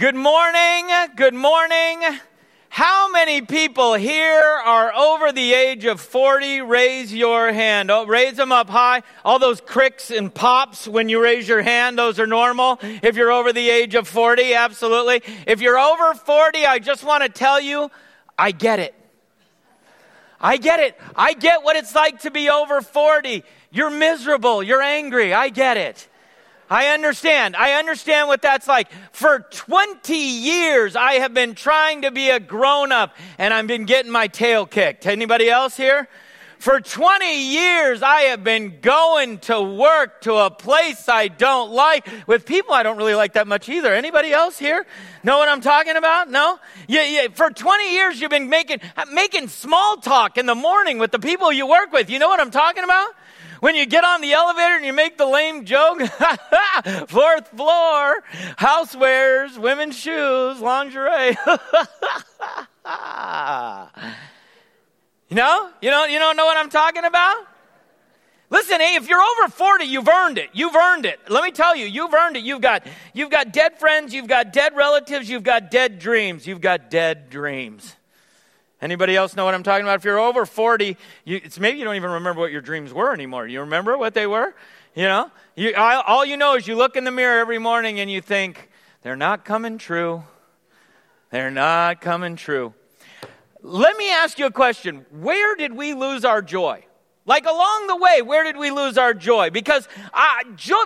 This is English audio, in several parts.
Good morning. Good morning. How many people here are over the age of 40? Raise your hand. Oh, raise them up high. All those cricks and pops when you raise your hand, those are normal. If you're over the age of 40, absolutely. If you're over 40, I just want to tell you, I get it. I get it. I get what it's like to be over 40. You're miserable. You're angry. I get it. I understand. I understand what that's like. For 20 years, I have been trying to be a grown up and I've been getting my tail kicked. Anybody else here? For 20 years, I have been going to work to a place I don't like with people I don't really like that much either. Anybody else here know what I'm talking about? No? Yeah, yeah. For 20 years, you've been making, making small talk in the morning with the people you work with. You know what I'm talking about? When you get on the elevator and you make the lame joke, fourth floor, housewares, women's shoes, lingerie. You know? You know, you don't know what I'm talking about? Listen, hey, if you're over 40, you've earned it. You've earned it. Let me tell you, you've earned it. You've got, you've got dead friends, you've got dead relatives, you've got dead dreams. You've got dead dreams. Anybody else know what I'm talking about? If you're over 40, you, maybe you don't even remember what your dreams were anymore. You remember what they were? You know? You, all you know is you look in the mirror every morning and you think, they're not coming true. They're not coming true. Let me ask you a question. Where did we lose our joy? Like along the way, where did we lose our joy? Because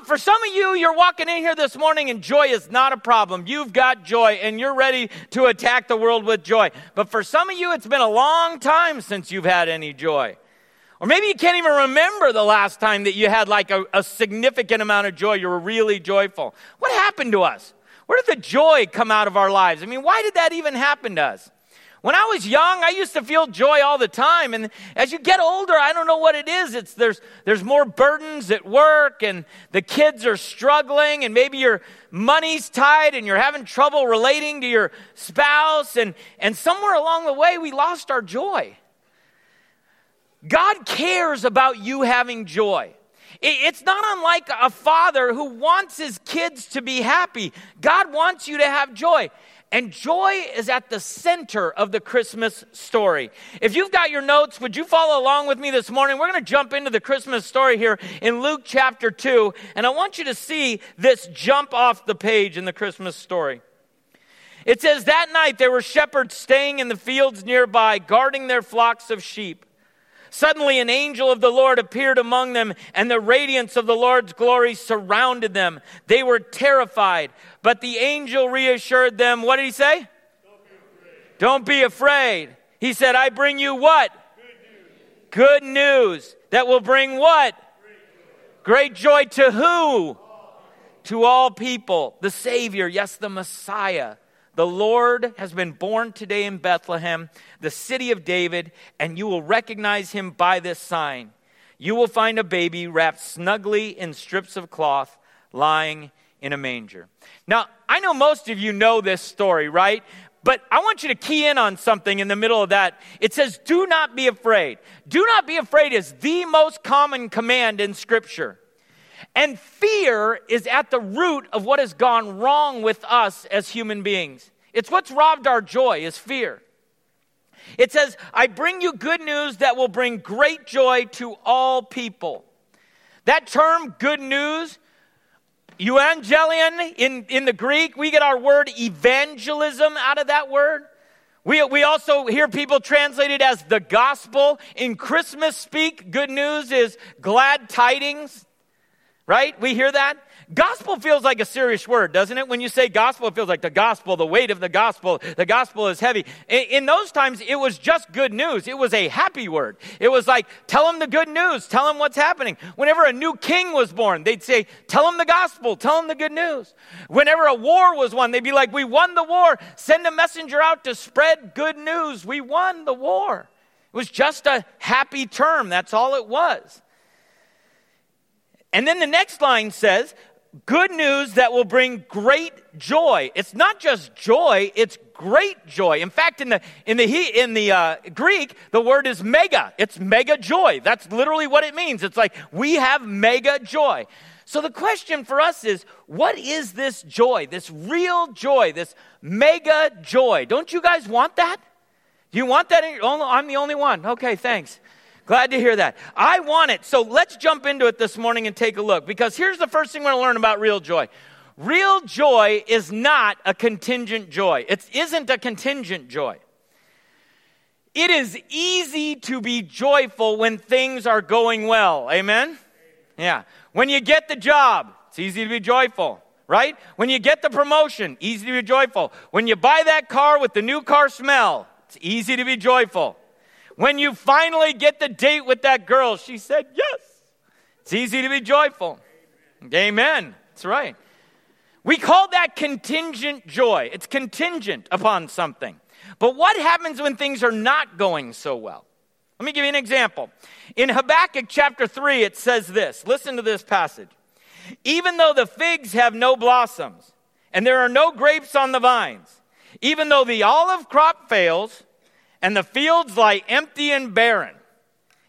for some of you, you're walking in here this morning and joy is not a problem. You've got joy and you're ready to attack the world with joy. But for some of you, it's been a long time since you've had any joy. Or maybe you can't even remember the last time that you had like a, a significant amount of joy. You were really joyful. What happened to us? Where did the joy come out of our lives? I mean, why did that even happen to us? When I was young, I used to feel joy all the time. And as you get older, I don't know what it is. It's there's, there's more burdens at work and the kids are struggling and maybe your money's tight and you're having trouble relating to your spouse. And, and somewhere along the way, we lost our joy. God cares about you having joy. It's not unlike a father who wants his kids to be happy. God wants you to have joy. And joy is at the center of the Christmas story. If you've got your notes, would you follow along with me this morning? We're going to jump into the Christmas story here in Luke chapter 2. And I want you to see this jump off the page in the Christmas story. It says, That night there were shepherds staying in the fields nearby, guarding their flocks of sheep. Suddenly, an angel of the Lord appeared among them, and the radiance of the Lord's glory surrounded them. They were terrified, but the angel reassured them. What did he say? Don't be afraid. Don't be afraid. He said, I bring you what? Good news. Good news that will bring what? Great joy, Great joy to who? All to all people. The Savior, yes, the Messiah. The Lord has been born today in Bethlehem, the city of David, and you will recognize him by this sign. You will find a baby wrapped snugly in strips of cloth, lying in a manger. Now, I know most of you know this story, right? But I want you to key in on something in the middle of that. It says, Do not be afraid. Do not be afraid is the most common command in Scripture. And fear is at the root of what has gone wrong with us as human beings. It's what's robbed our joy is fear. It says, I bring you good news that will bring great joy to all people. That term, good news, evangelion in, in the Greek, we get our word evangelism out of that word. We, we also hear people translated as the gospel. In Christmas speak, good news is glad tidings. Right? We hear that? Gospel feels like a serious word, doesn't it? When you say gospel, it feels like the gospel, the weight of the gospel. The gospel is heavy. In, those times, it was just good news. It was a happy word. It was like, tell them the good news. Tell them what's happening. Whenever a new king was born, they'd say, tell them the gospel. Tell them the good news. Whenever a war was won, they'd be like, we won the war. Send a messenger out to spread good news. We won the war. It was just a happy term. That's all it was. And then the next line says, good news that will bring great joy. It's not just joy, it's great joy. In fact, in the, in the, in the uh, Greek, the word is mega. It's mega joy. That's literally what it means. It's like we have mega joy. So the question for us is what is this joy, this real joy, this mega joy? Don't you guys want that? Do you want that? Your, I'm the only one. Okay, thanks. Glad to hear that. I want it. So let's jump into it this morning and take a look because here's the first thing we're going to learn about real joy. Real joy is not a contingent joy. It isn't a contingent joy. It is easy to be joyful when things are going well. Amen? Yeah. When you get the job, it's easy to be joyful, right? When you get the promotion, easy to be joyful. When you buy that car with the new car smell, it's easy to be joyful. When you finally get the date with that girl, she said yes. It's easy to be joyful. Amen. That's right. We call that contingent joy. It's contingent upon something. But what happens when things are not going so well? Let me give you an example. In Habakkuk chapter 3, it says this listen to this passage. Even though the figs have no blossoms, and there are no grapes on the vines, even though the olive crop fails, and the fields lie empty and barren,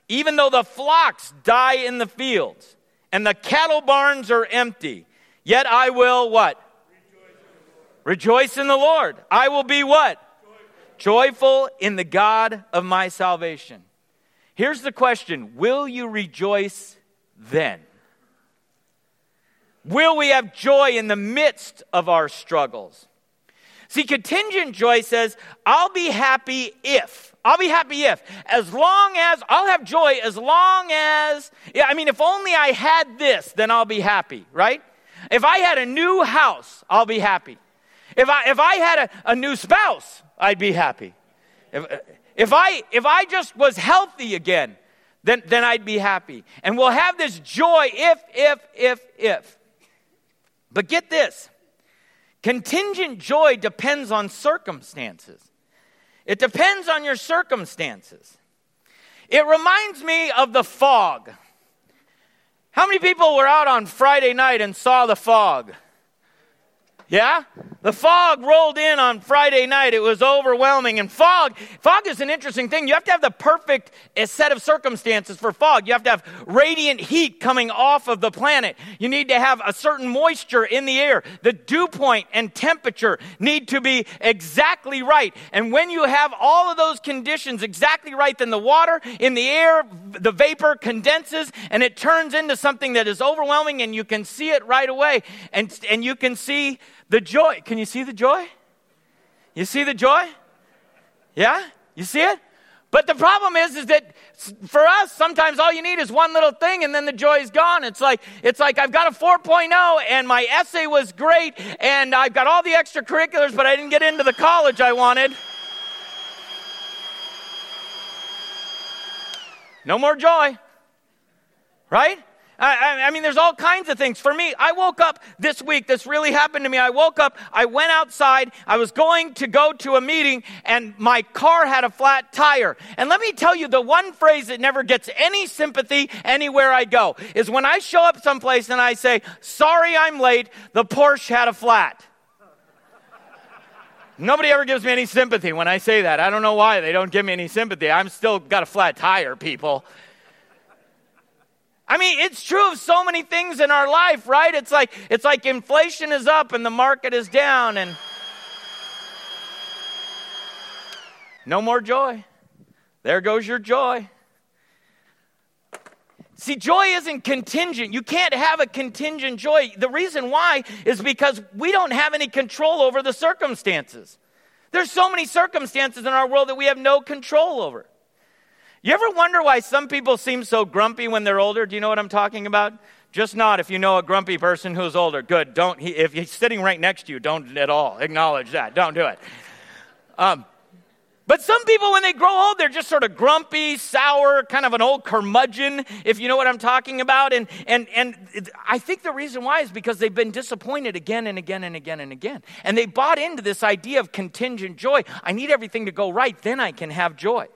even though the flocks die in the fields, and the cattle barns are empty, yet I will what? Rejoice in the Lord. I will be what? Joyful in the God of my salvation. Here's the question Will you rejoice then? Will we have joy in the midst of our struggles? See, contingent joy says, I'll be happy if. I'll be happy if. As long as, I'll have joy as long as, yeah, I mean, if only I had this, then I'll be happy, right? If I had a new house, I'll be happy. If I, if I had a, a new spouse, I'd be happy. If, if I, if I just was healthy again, then, then I'd be happy. And we'll have this joy if, if, if, if. But get this contingent joy depends on circumstances. It depends on your circumstances. It reminds me of the fog. How many people were out on Friday night and saw the fog? Yeah? The fog rolled in on Friday night. It was overwhelming. And fog, fog is an interesting thing. You have to have the perfect eh, set of circumstances for fog. You have to have radiant heat coming off of the planet. You need to have a certain moisture in the air. The dew point and temperature need to be exactly right. And when you have all of those conditions exactly right, then the water in the air, the vapor condenses and it turns into something that is overwhelming and you can see it right away. And, and you can see the joy. Can you see the joy? You see the joy? Yeah? You see it? But the problem is, is that for us, sometimes all you need is one little thing and then the joy is gone. It's like, it's like I've got a 4.0 and my essay was great and I've got all the extracurriculars, but I didn't get into the college I wanted. No more joy. Right? I, I, mean, there's all kinds of things. For me, I woke up this week. This really happened to me. I woke up, I went outside, I was going to go to a meeting, and my car had a flat tire. And let me tell you, the one phrase that never gets any sympathy anywhere I go is when I show up someplace and I say, Sorry, I'm late, the Porsche had a flat. Nobody ever gives me any sympathy when I say that. I don't know why they don't give me any sympathy. I'm still got a flat tire, people. I mean, it's true of so many things in our life, right? It's like it's like inflation is up and the market is down and no more joy. There goes your joy. See, joy isn't contingent. You can't have a contingent joy. The reason why is because we don't have any control over the circumstances. There's so many circumstances in our world that we have no control over. You ever wonder why some people seem so grumpy when they're older? Do you know what I'm talking about? Just not if you know a grumpy person who's older. Good. Don't. He, if he's sitting right next to you, don't at all acknowledge that. Don't do it. Um, but some people, when they grow old, they're just sort of grumpy, sour, kind of an old curmudgeon, if you know what I'm talking about. And, and, and I think the reason why is because they've been disappointed again and again and again and again. And they bought into this idea of contingent joy. I need everything to go right, then I can have joy.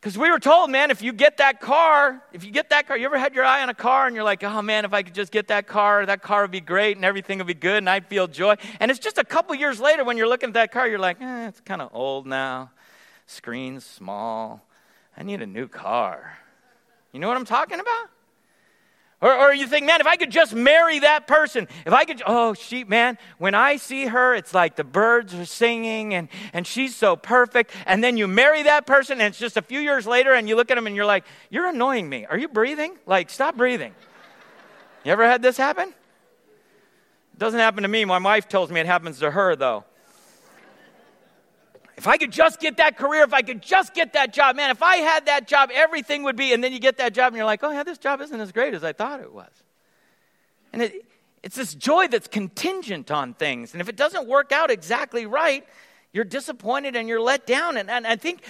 Because we were told, man, if you get that car, if you get that car, you ever had your eye on a car and you're like, oh man, if I could just get that car, that car would be great and everything would be good and I'd feel joy. And it's just a couple years later when you're looking at that car, you're like, eh, it's kind of old now. Screen's small. I need a new car. You know what I'm talking about? Or, or you think, man, if I could just marry that person, if I could, oh, she, man, when I see her, it's like the birds are singing and, and she's so perfect. And then you marry that person and it's just a few years later and you look at them and you're like, you're annoying me. Are you breathing? Like, stop breathing. You ever had this happen? It doesn't happen to me. My wife tells me it happens to her, though. If I could just get that career, if I could just get that job, man, if I had that job, everything would be. And then you get that job and you're like, oh, yeah, this job isn't as great as I thought it was. And it, it's this joy that's contingent on things. And if it doesn't work out exactly right, you're disappointed and you're let down. And, and I think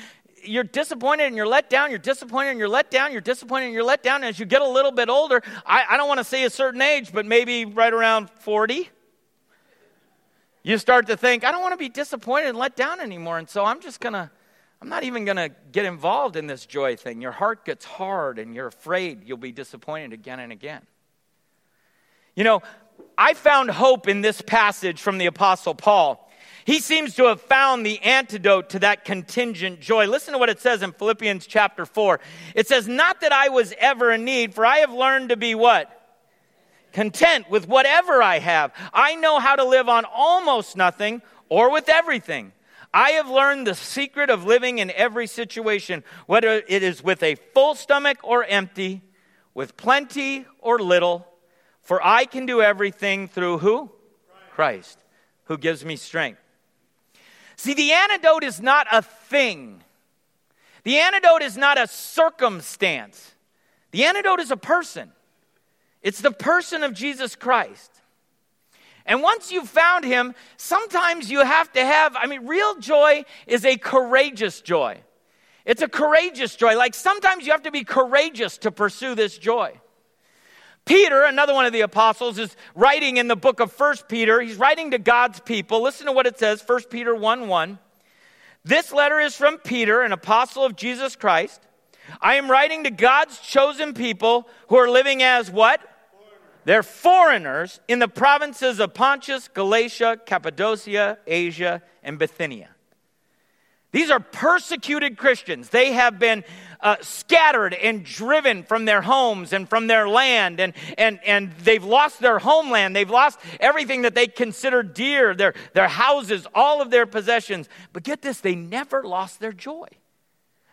you're disappointed and you're let down, you're disappointed and you're let down, you're disappointed and you're let down. And as you get a little bit older, I, I don't want to say a certain age, but maybe right around 40, you start to think, I don't want to be disappointed and let down anymore. And so I'm just going to, I'm not even going to get involved in this joy thing. Your heart gets hard and you're afraid you'll be disappointed again and again. You know, I found hope in this passage from the Apostle Paul. He seems to have found the antidote to that contingent joy. Listen to what it says in Philippians chapter 4. It says, Not that I was ever in need, for I have learned to be what? Content with whatever I have. I know how to live on almost nothing or with everything. I have learned the secret of living in every situation, whether it is with a full stomach or empty, with plenty or little, for I can do everything through who? Christ, who gives me strength. See, the antidote is not a thing. The antidote is not a circumstance. The antidote is a person. It's the person of Jesus Christ. And once you've found him, sometimes you have to have, I mean, real joy is a courageous joy. It's a courageous joy. Like sometimes you have to be courageous to pursue this joy. Peter, another one of the apostles, is writing in the book of First Peter. He's writing to God's people. Listen to what it says, First Peter 1 1. This letter is from Peter, an apostle of Jesus Christ. I am writing to God's chosen people who are living as what? They're foreigners in the provinces of Pontus, Galatia, Cappadocia, Asia, and Bithynia. These are persecuted Christians. They have been uh, scattered and driven from their homes and from their land, and, and, and they've lost their homeland. They've lost everything that they consider dear their, their houses, all of their possessions. But get this, they never lost their joy.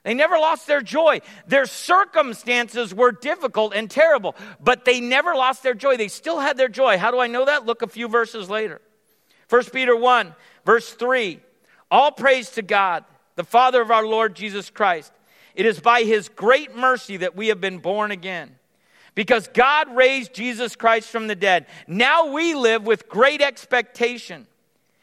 They never lost their joy. Their circumstances were difficult and terrible, but they never lost their joy. They still had their joy. How do I know that? Look a few verses later. 1 Peter 1, verse 3. All praise to God, the Father of our Lord Jesus Christ. It is by his great mercy that we have been born again. Because God raised Jesus Christ from the dead. Now we live with great expectation.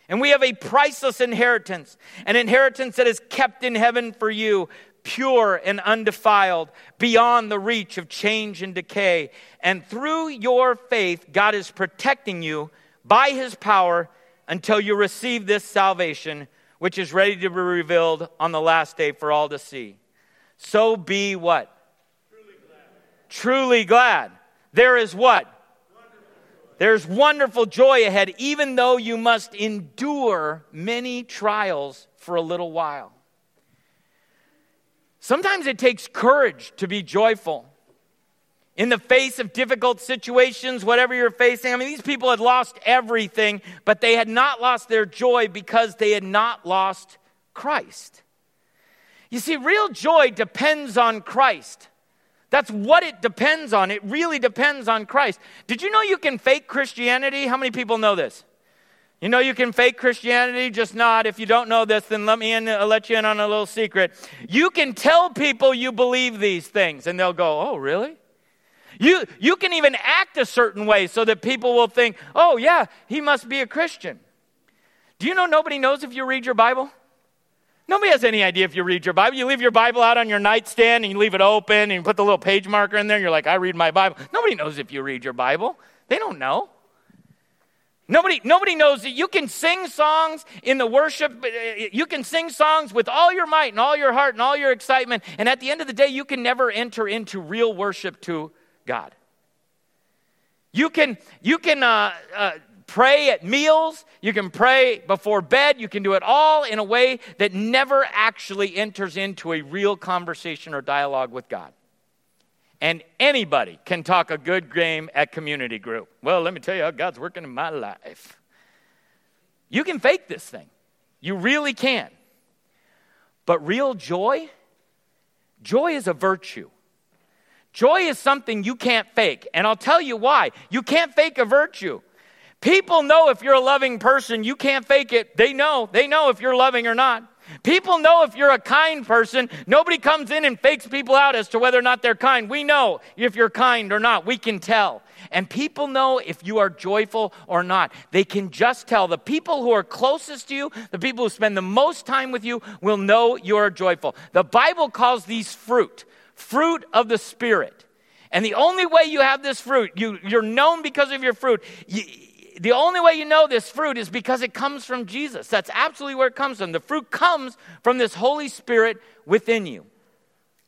And we have a priceless inheritance, an inheritance that is kept in heaven for you, pure and undefiled, beyond the reach of change and decay. And through your faith, God is protecting you by his power until you receive this salvation, which is ready to be revealed on the last day for all to see. So be what? Truly glad. Truly glad. There is what? There's wonderful joy ahead, even though you must endure many trials for a little while. Sometimes it takes courage to be joyful. In the face of difficult situations, whatever you're facing, I mean, these people had lost everything, but they had not lost their joy because they had not lost Christ. You see, real joy depends on Christ. That's what it depends on. It really depends on Christ. Did you know you can fake Christianity? How many people know this? You know you can fake Christianity, just not. If you don't know this, then let me in, I'll let you in on a little secret. You can tell people you believe these things, and they'll go, "Oh, really?" You you can even act a certain way so that people will think, "Oh, yeah, he must be a Christian." Do you know nobody knows if you read your Bible? Nobody has any idea if you read your Bible. You leave your Bible out on your nightstand and you leave it open and you put the little page marker in there. And you're like, I read my Bible. Nobody knows if you read your Bible. They don't know. Nobody, nobody knows that you can sing songs in the worship. Uh, you can sing songs with all your might and all your heart and all your excitement. And at the end of the day, you can never enter into real worship to God. You can, you can uh, uh, pray at meals. You can pray before bed. You can do it all in a way that never actually enters into a real conversation or dialogue with God. And anybody can talk a good game at community group. Well, let me tell you how God's working in my life. You can fake this thing, you really can. But real joy, joy is a virtue. Joy is something you can't fake. And I'll tell you why. You can't fake a virtue. People know if you're a loving person, you can't fake it. They know. They know if you're loving or not. People know if you're a kind person. Nobody comes in and fakes people out as to whether or not they're kind. We know if you're kind or not. We can tell. And people know if you are joyful or not. They can just tell. The people who are closest to you, the people who spend the most time with you, will know you're joyful. The Bible calls these fruit, fruit of the Spirit. And the only way you have this fruit, you, you're known because of your fruit. The only way you know this fruit is because it comes from Jesus. That's absolutely where it comes from. The fruit comes from this Holy Spirit within you.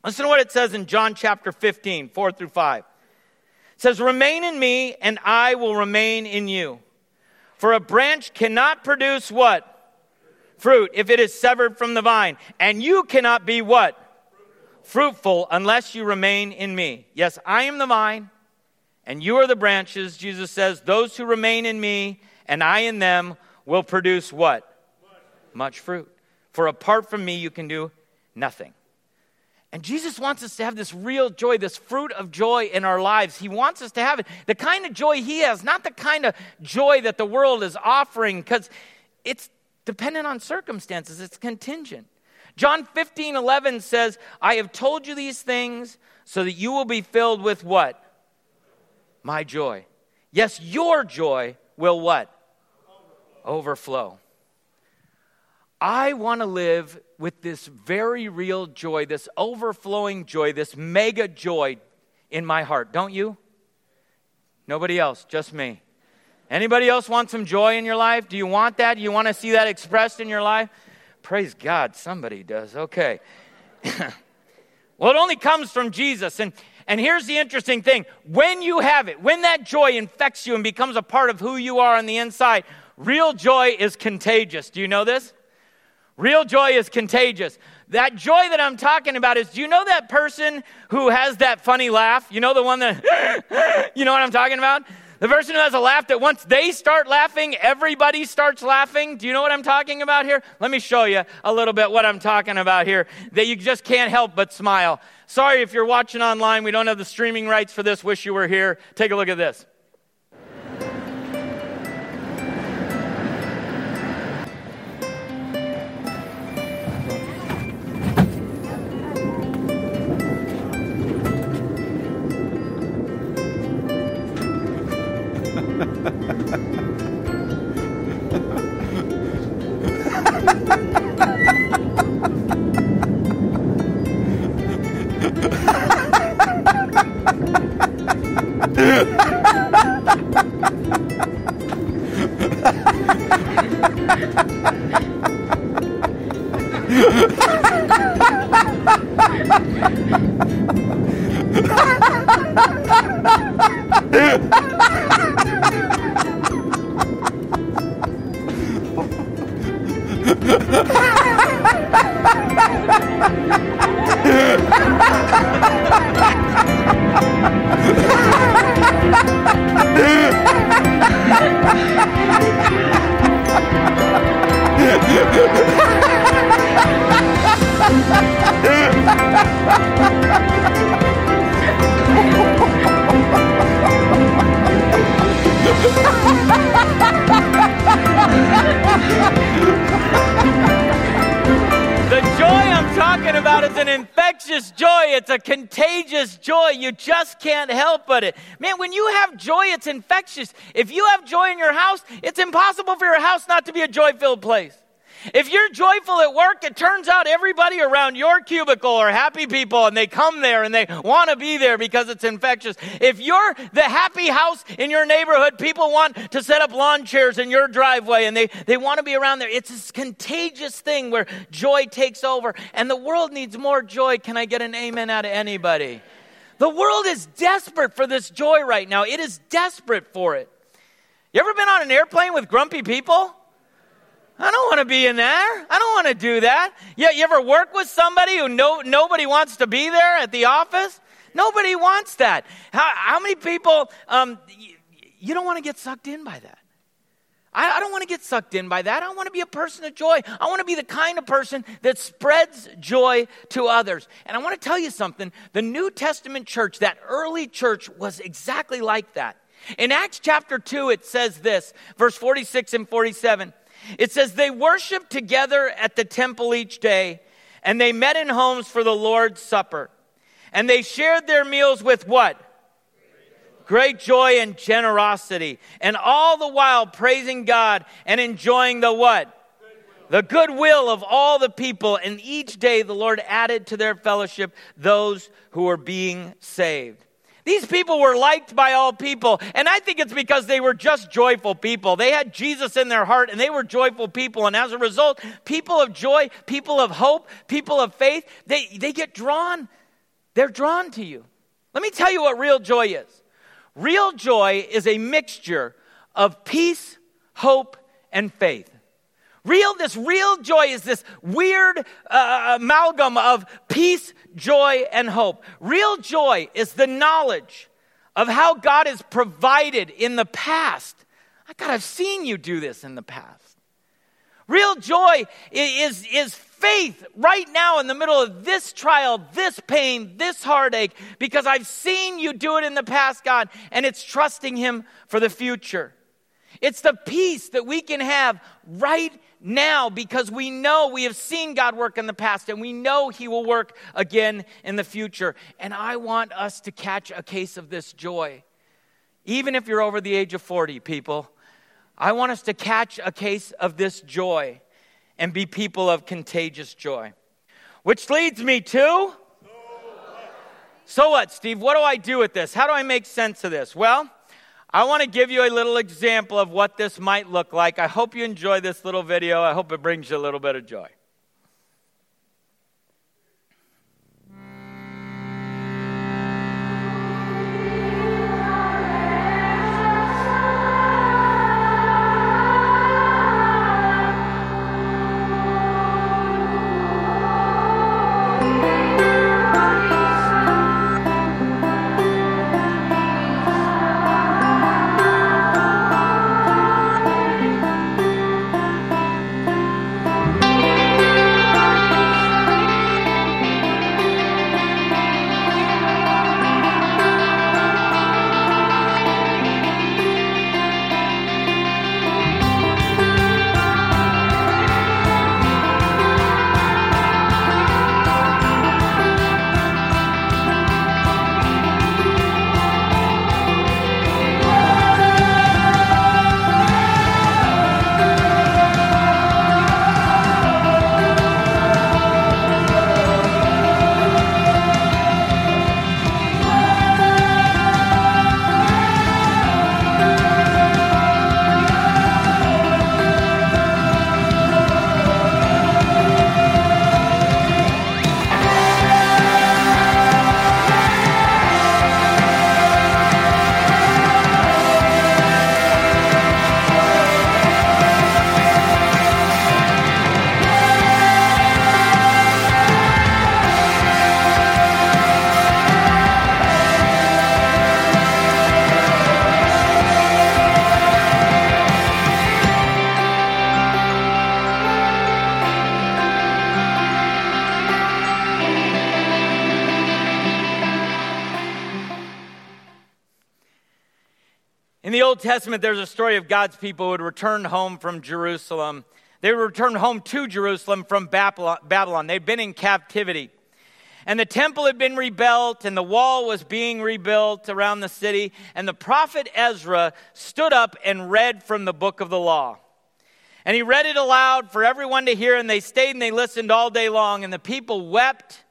Listen to what it says in John chapter 15, 4 through 5. It says, Remain in me, and I will remain in you. For a branch cannot produce what? Fruit if it is severed from the vine. And you cannot be what? Fruitful unless you remain in me. Yes, I am the vine and you are the branches, Jesus says, those who remain in me and I in them will produce what? Much fruit. For apart from me, you can do nothing. And Jesus wants us to have this real joy, this fruit of joy in our lives. He wants us to have it. The kind of joy He has, not the kind of joy that the world is offering, because it's dependent on circumstances, it's contingent. John 15, 11 says, I have told you these things so that you will be filled with what? My joy. Yes, your joy will what? Overflow. I want to live with this very real joy, this overflowing joy, this mega joy in my heart, don't you? Nobody else, just me. Anybody else want some joy in your life? Do you want that? You want to see that expressed in your life? Praise God, somebody does. Okay. well, it only comes from Jesus. And and here's the interesting thing when you have it, when that joy infects you and becomes a part of who you are on the inside, real joy is contagious. Do you know this? Real joy is contagious. That joy that I'm talking about is do you know that person who has that funny laugh? You know the one that, you know what I'm talking about? The person who has a laugh that once they start laughing, everybody starts laughing. Do you know what I'm talking about here? Let me show you a little bit what I'm talking about here that you just can't help but smile. Sorry if you're watching online, we don't have the streaming rights for this. Wish you were here. Take a look at this. Ha ha ha ha! You just can't help but it. Man, when you have joy, it's infectious. If you have joy in your house, it's impossible for your house not to be a joy filled place. If you're joyful at work, it turns out everybody around your cubicle are happy people and they come there and they want to be there because it's infectious. If you're the happy house in your neighborhood, people want to set up lawn chairs in your driveway and they, they want to be around there. It's this contagious thing where joy takes over and the world needs more joy. Can I get an amen out of anybody? The world is desperate for this joy right now. It is desperate for it. You ever been on an airplane with grumpy people? I don't want to be in there. I don't want to do that. You, you ever work with somebody who no, nobody wants to be there at the office? Nobody wants that. How, how many people, um, you don't want to get sucked in by that? I, I don't want to get sucked in by that. I want to be a person of joy. I want to be the kind of person that spreads joy to others. And I want to tell you something the New Testament church, that early church, was exactly like that. In Acts chapter 2, it says this, verse 46 and 47. It says, They worshiped together at the temple each day, and they met in homes for the Lord's Supper. And they shared their meals with what? Great joy and generosity. And all the while praising God and enjoying the what? the goodwill of all the people, and each day the Lord added to their fellowship those who were being saved. These people were liked by all people. And I think it's because they were just joyful people. They had Jesus in their heart and they were joyful people. And as a result, people of joy, people of hope, people of faith, they, they get drawn. They're drawn to you. Let me tell you what real joy is. Real joy is a mixture of peace, hope, and faith. Real, this real joy is this weird uh, amalgam of peace, joy, and hope. Real joy is the knowledge of how God has provided in the past. God, I've seen you do this in the past. Real joy is, is faith right now in the middle of this trial, this pain, this heartache, because I've seen you do it in the past, God, and it's trusting Him for the future. It's the peace that we can have right now because we know we have seen God work in the past and we know He will work again in the future. And I want us to catch a case of this joy. Even if you're over the age of 40, people, I want us to catch a case of this joy and be people of contagious joy. Which leads me to. So what, Steve? What do I do with this? How do I make sense of this? Well, I want to give you a little example of what this might look like. I hope you enjoy this little video. I hope it brings you a little bit of joy. Old Testament, there's a story of God's people who had returned home from Jerusalem. They returned home to Jerusalem from Babylon. They'd been in captivity. And the temple had been rebuilt, and the wall was being rebuilt around the city. And the prophet Ezra stood up and read from the book of the law. And he read it aloud for everyone to hear, and they stayed and they listened all day long, and the people wept.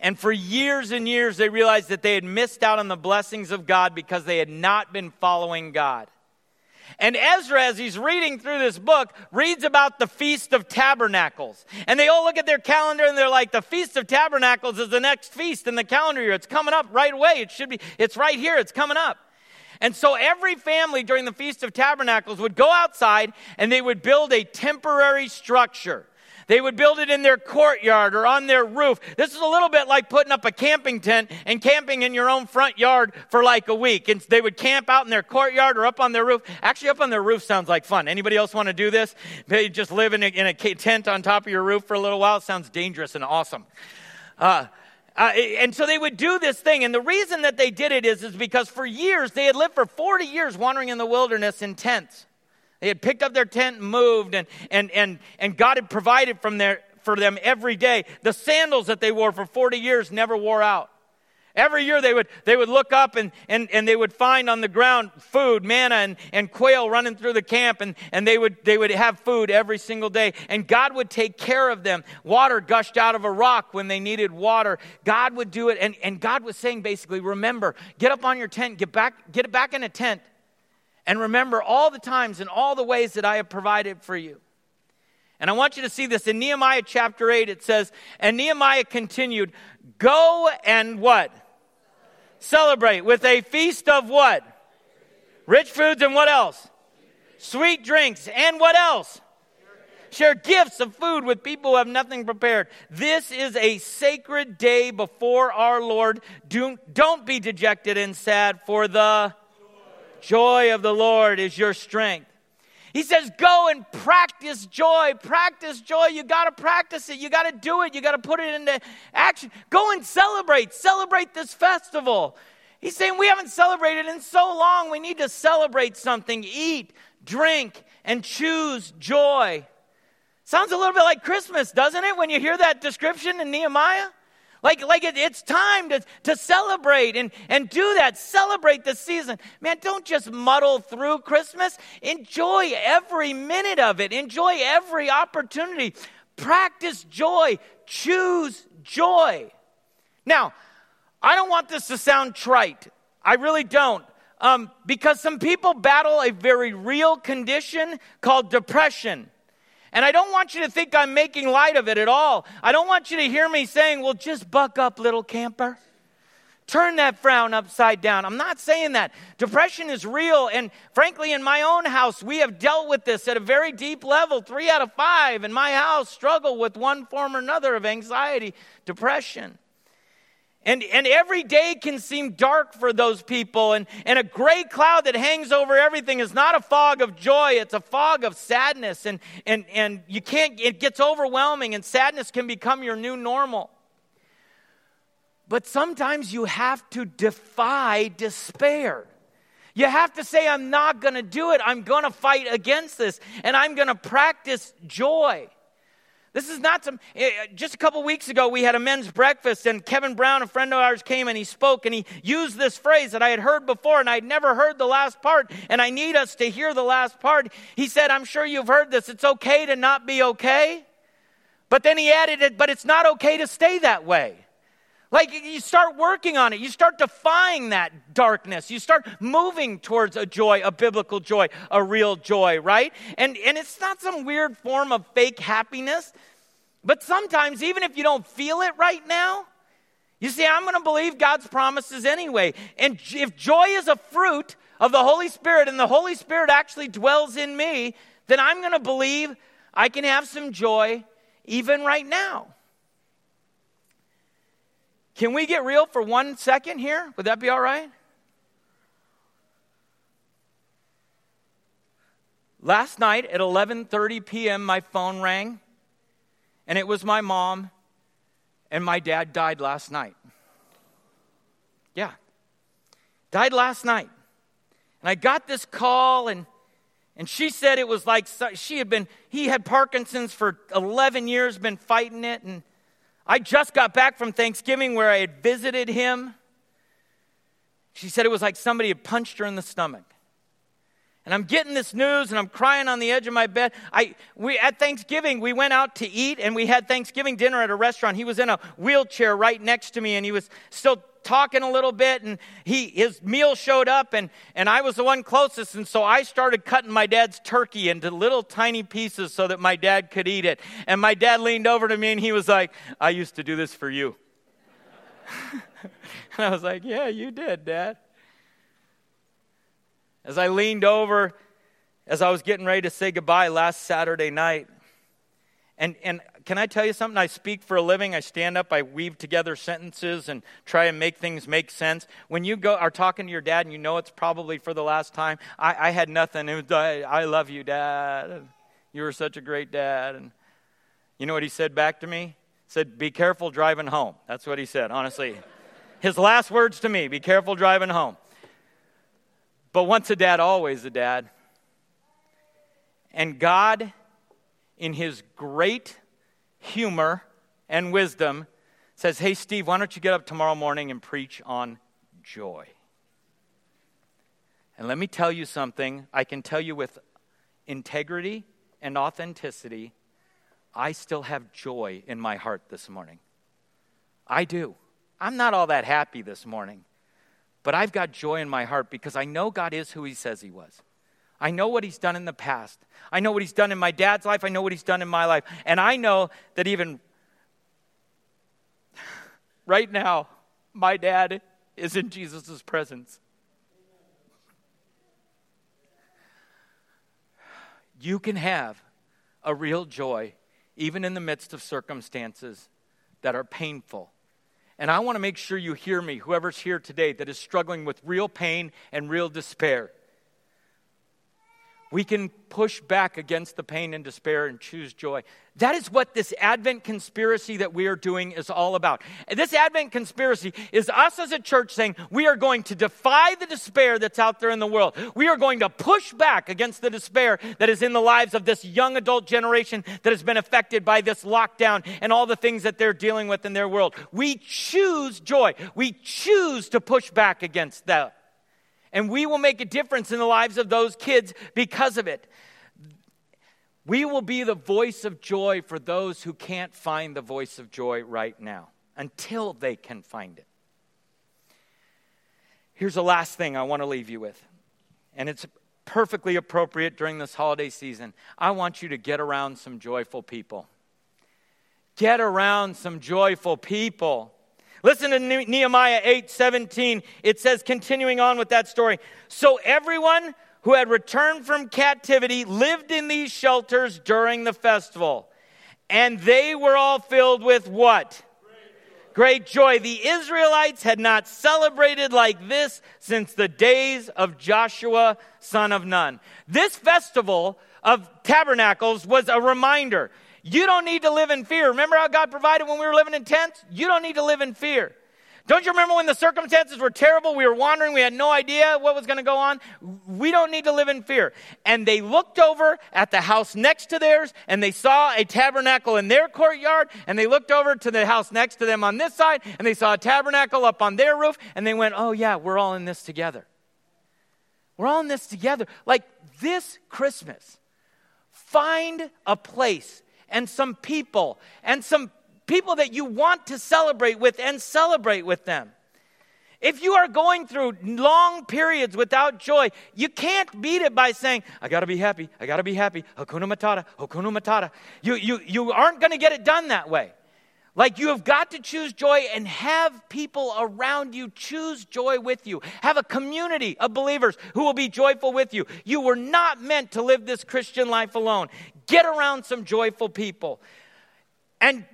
And for years and years, they realized that they had missed out on the blessings of God because they had not been following God. And Ezra, as he's reading through this book, reads about the Feast of Tabernacles. And they all look at their calendar and they're like, the Feast of Tabernacles is the next feast in the calendar year. It's coming up right away. It should be, it's right here. It's coming up. And so every family during the Feast of Tabernacles would go outside and they would build a temporary structure. They would build it in their courtyard or on their roof. This is a little bit like putting up a camping tent and camping in your own front yard for like a week. And they would camp out in their courtyard or up on their roof. Actually, up on their roof sounds like fun. Anybody else want to do this? They just live in a, in a tent on top of your roof for a little while. It sounds dangerous and awesome. Uh, uh, and so they would do this thing. And the reason that they did it is, is because for years, they had lived for 40 years wandering in the wilderness in tents. They had picked up their tent and moved, and, and, and, and God had provided from there, for them every day. The sandals that they wore for 40 years never wore out. Every year they would, they would look up and, and, and they would find on the ground food, manna and, and quail running through the camp, and, and they, would, they would have food every single day. And God would take care of them. Water gushed out of a rock when they needed water. God would do it. And, and God was saying basically, remember, get up on your tent, get, back, get it back in a tent, and remember all the times and all the ways that I have provided for you. And I want you to see this in Nehemiah chapter 8. It says, And Nehemiah continued, Go and what? Celebrate with a feast of what? Rich foods and what else? Sweet drinks. And what else? Share gifts of food with people who have nothing prepared. This is a sacred day before our Lord. Do, don't be dejected and sad, for the joy of the Lord is your strength. He says, go and practice joy. Practice joy. You got to practice it. You got to do it. You got to put it into action. Go and celebrate. Celebrate this festival. He's saying, we haven't celebrated in so long. We need to celebrate something. Eat, drink, and choose joy. Sounds a little bit like Christmas, doesn't it, when you hear that description in Nehemiah? Like, like it, it's time to, to celebrate and, and do that. Celebrate the season. Man, don't just muddle through Christmas. Enjoy every minute of it. Enjoy every opportunity. Practice joy. Choose joy. Now, I don't want this to sound trite. I really don't. Um, because some people battle a very real condition called depression. And I don't want you to think I'm making light of it at all. I don't want you to hear me saying, well, just buck up, little camper. Turn that frown upside down. I'm not saying that. Depression is real. And frankly, in my own house, we have dealt with this at a very deep level. Three out of five in my house struggle with one form or another of anxiety, depression. And, and every day can seem dark for those people. And, and a gray cloud that hangs over everything is not a fog of joy, it's a fog of sadness. And, and, and you can't, it gets overwhelming, and sadness can become your new normal. But sometimes you have to defy despair. You have to say, I'm not going to do it. I'm going to fight against this, and I'm going to practice joy. This is not some. Eh, eh, just a couple weeks ago, we had a men's breakfast, and Kevin Brown, a friend of ours, came and he spoke and he used this phrase that I had heard before, and I'd never heard the last part, and I need us to hear the last part. He said, I'm sure you've heard this. It's okay to not be okay. But then he added it, but it's not okay to stay that way. Like you start working on it, you start defying that darkness, you start moving towards a joy, a biblical joy, a real joy, right? And, and it's not some weird form of fake happiness. But sometimes, even if you don't feel it right now, you see, I'm going to believe God's promises anyway. And if joy is a fruit of the Holy Spirit and the Holy Spirit actually dwells in me, then I'm going to believe I can have some joy even right now. Can we get real for one second here? Would that be all right? Last night at 11:30 p.m. my phone rang and it was my mom, and my dad died last night. Yeah, died last night. And I got this call, and and she said it was like she had been, he had Parkinson's for 11 years, been fighting it. And I just got back from Thanksgiving where I had visited him. She said it was like somebody had punched her in the stomach. And I'm getting this news and I'm crying on the edge of my bed. I, we, at Thanksgiving, we went out to eat and we had Thanksgiving dinner at a restaurant. He was in a wheelchair right next to me and he was still talking a little bit and he, his meal showed up and, and I was the one closest. And so I started cutting my dad's turkey into little tiny pieces so that my dad could eat it. And my dad leaned over to me and he was like, I used to do this for you. and I was like, Yeah, you did, Dad. As I leaned over, as I was getting ready to say goodbye last Saturday night, and, and can I tell you something? I speak for a living. I stand up, I weave together sentences and try and make things make sense. When you go are talking to your dad and you know it's probably for the last time, I, I had nothing. Was, I, I love you, Dad. You were such a great dad. And you know what he said back to me? He said, Be careful driving home. That's what he said, honestly. His last words to me, be careful driving home. But once a dad, always a dad. And God, in his great humor and wisdom, says, Hey, Steve, why don't you get up tomorrow morning and preach on joy? And let me tell you something I can tell you with integrity and authenticity. I still have joy in my heart this morning. I do. I'm not all that happy this morning. But I've got joy in my heart because I know God is who He says He was. I know what He's done in the past. I know what He's done in my dad's life. I know what He's done in my life. And I know that even right now, my dad is in Jesus' presence. You can have a real joy even in the midst of circumstances that are painful and I want to make sure you hear me, whoever's here today that is struggling with real pain and real despair we can push back against the pain and despair and choose joy. That is what this Advent conspiracy that we are doing is all about. This Advent conspiracy is us as a church saying we are going to defy the despair that's out there in the world. We are going to push back against the despair that is in the lives of this young adult generation that has been affected by this lockdown and all the things that they're dealing with in their world. We choose joy. We choose to push back against that. And we will make a difference in the lives of those kids because of it. We will be the voice of joy for those who can't find the voice of joy right now until they can find it. Here's the last thing I want to leave you with, and it's perfectly appropriate during this holiday season. I want you to get around some joyful people. Get around some joyful people. Listen to Nehemiah 8 17. It says, continuing on with that story. So everyone who had returned from captivity lived in these shelters during the festival. And they were all filled with what? Great joy. The Israelites had not celebrated like this since the days of Joshua, son of Nun. This festival of tabernacles was a reminder. You don't need to live in fear. Remember how God provided when we were living in tents? You don't need to live in fear. Don't you remember when the circumstances were terrible? We were wandering. We had no idea what was going to go on. We don't need to live in fear. And they looked over at the house next to theirs and they saw a tabernacle in their courtyard. And they looked over to the house next to them on this side and they saw a tabernacle up on their roof. And they went, Oh, yeah, we're all in this together. We're all in this together. Like this Christmas, find a place and some people and some people that you want to celebrate with and celebrate with them. If you are going through long periods without joy, you can't beat it by saying, I gotta be happy, I gotta be happy, Hakuna Matata, Hakuna Matata. You, you, you aren't gonna get it done that way. Like you have got to choose joy and have people around you choose joy with you. Have a community of believers who will be joyful with you. You were not meant to live this Christian life alone. Get around some joyful people. And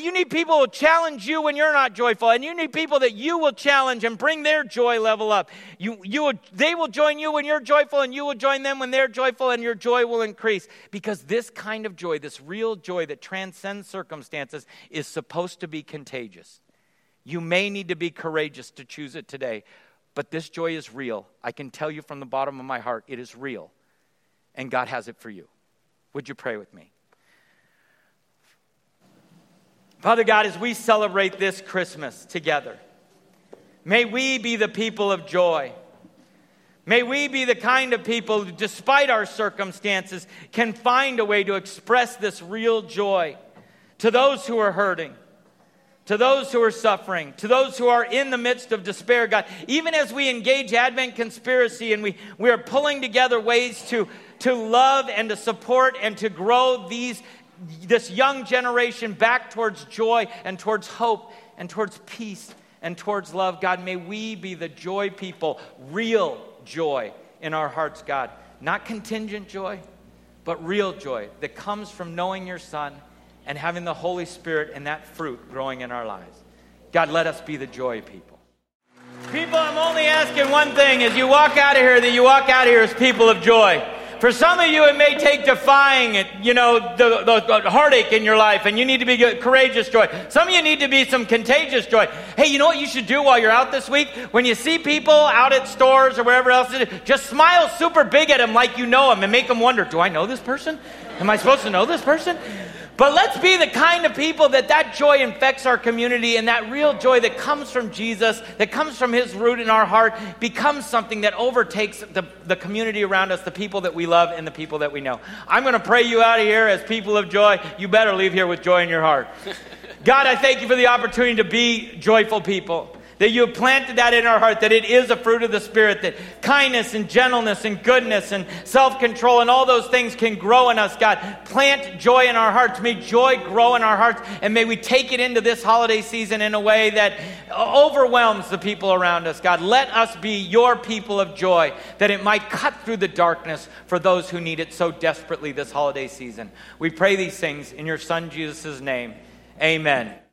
you need people who challenge you when you're not joyful, and you need people that you will challenge and bring their joy level up. You, you will, they will join you when you're joyful, and you will join them when they're joyful, and your joy will increase. Because this kind of joy, this real joy that transcends circumstances, is supposed to be contagious. You may need to be courageous to choose it today, but this joy is real. I can tell you from the bottom of my heart, it is real, and God has it for you. Would you pray with me? Father God, as we celebrate this Christmas together, may we be the people of joy. May we be the kind of people who, despite our circumstances, can find a way to express this real joy to those who are hurting, to those who are suffering, to those who are in the midst of despair, God. Even as we engage Advent conspiracy and we, we are pulling together ways to, to love and to support and to grow these, this young generation back towards joy and towards hope and towards peace and towards love, God, may we be the joy people, real joy in our hearts, God. Not contingent joy, but real joy that comes from knowing your Son and having the Holy Spirit and that fruit growing in our lives. God, let us be the joy people. People, I'm only asking one thing as you walk out of here that you walk out of here as people of joy. For some of you, it may take defying it, you know, the, the, the, heartache in your life, and you need to be courageous joy. Some of you need to be some contagious joy. Hey, you know what you should do while you're out this week? When you see people out at stores or wherever else, just smile super big at them like you know them and make them wonder, do I know this person? Am I supposed to know this person? But let's be the kind of people that that joy infects our community and that real joy that comes from Jesus, that comes from his root in our heart, becomes something that overtakes the, the community around us, the people that we love and the people that we know. I'm going to pray you out of here as people of joy. You better leave here with joy in your heart. God, I thank you for the opportunity to be joyful people that you have planted that in our heart, that it is a fruit of the Spirit, that kindness and gentleness and goodness and self control and all those things can grow in us, God. Plant joy in our hearts. May joy grow in our hearts, and may we take it into this holiday season in a way that overwhelms the people around us, God. Let us be your people of joy, that it might cut through the darkness for those who need it so desperately this holiday season. We pray these things in your Son Jesus' name. Amen.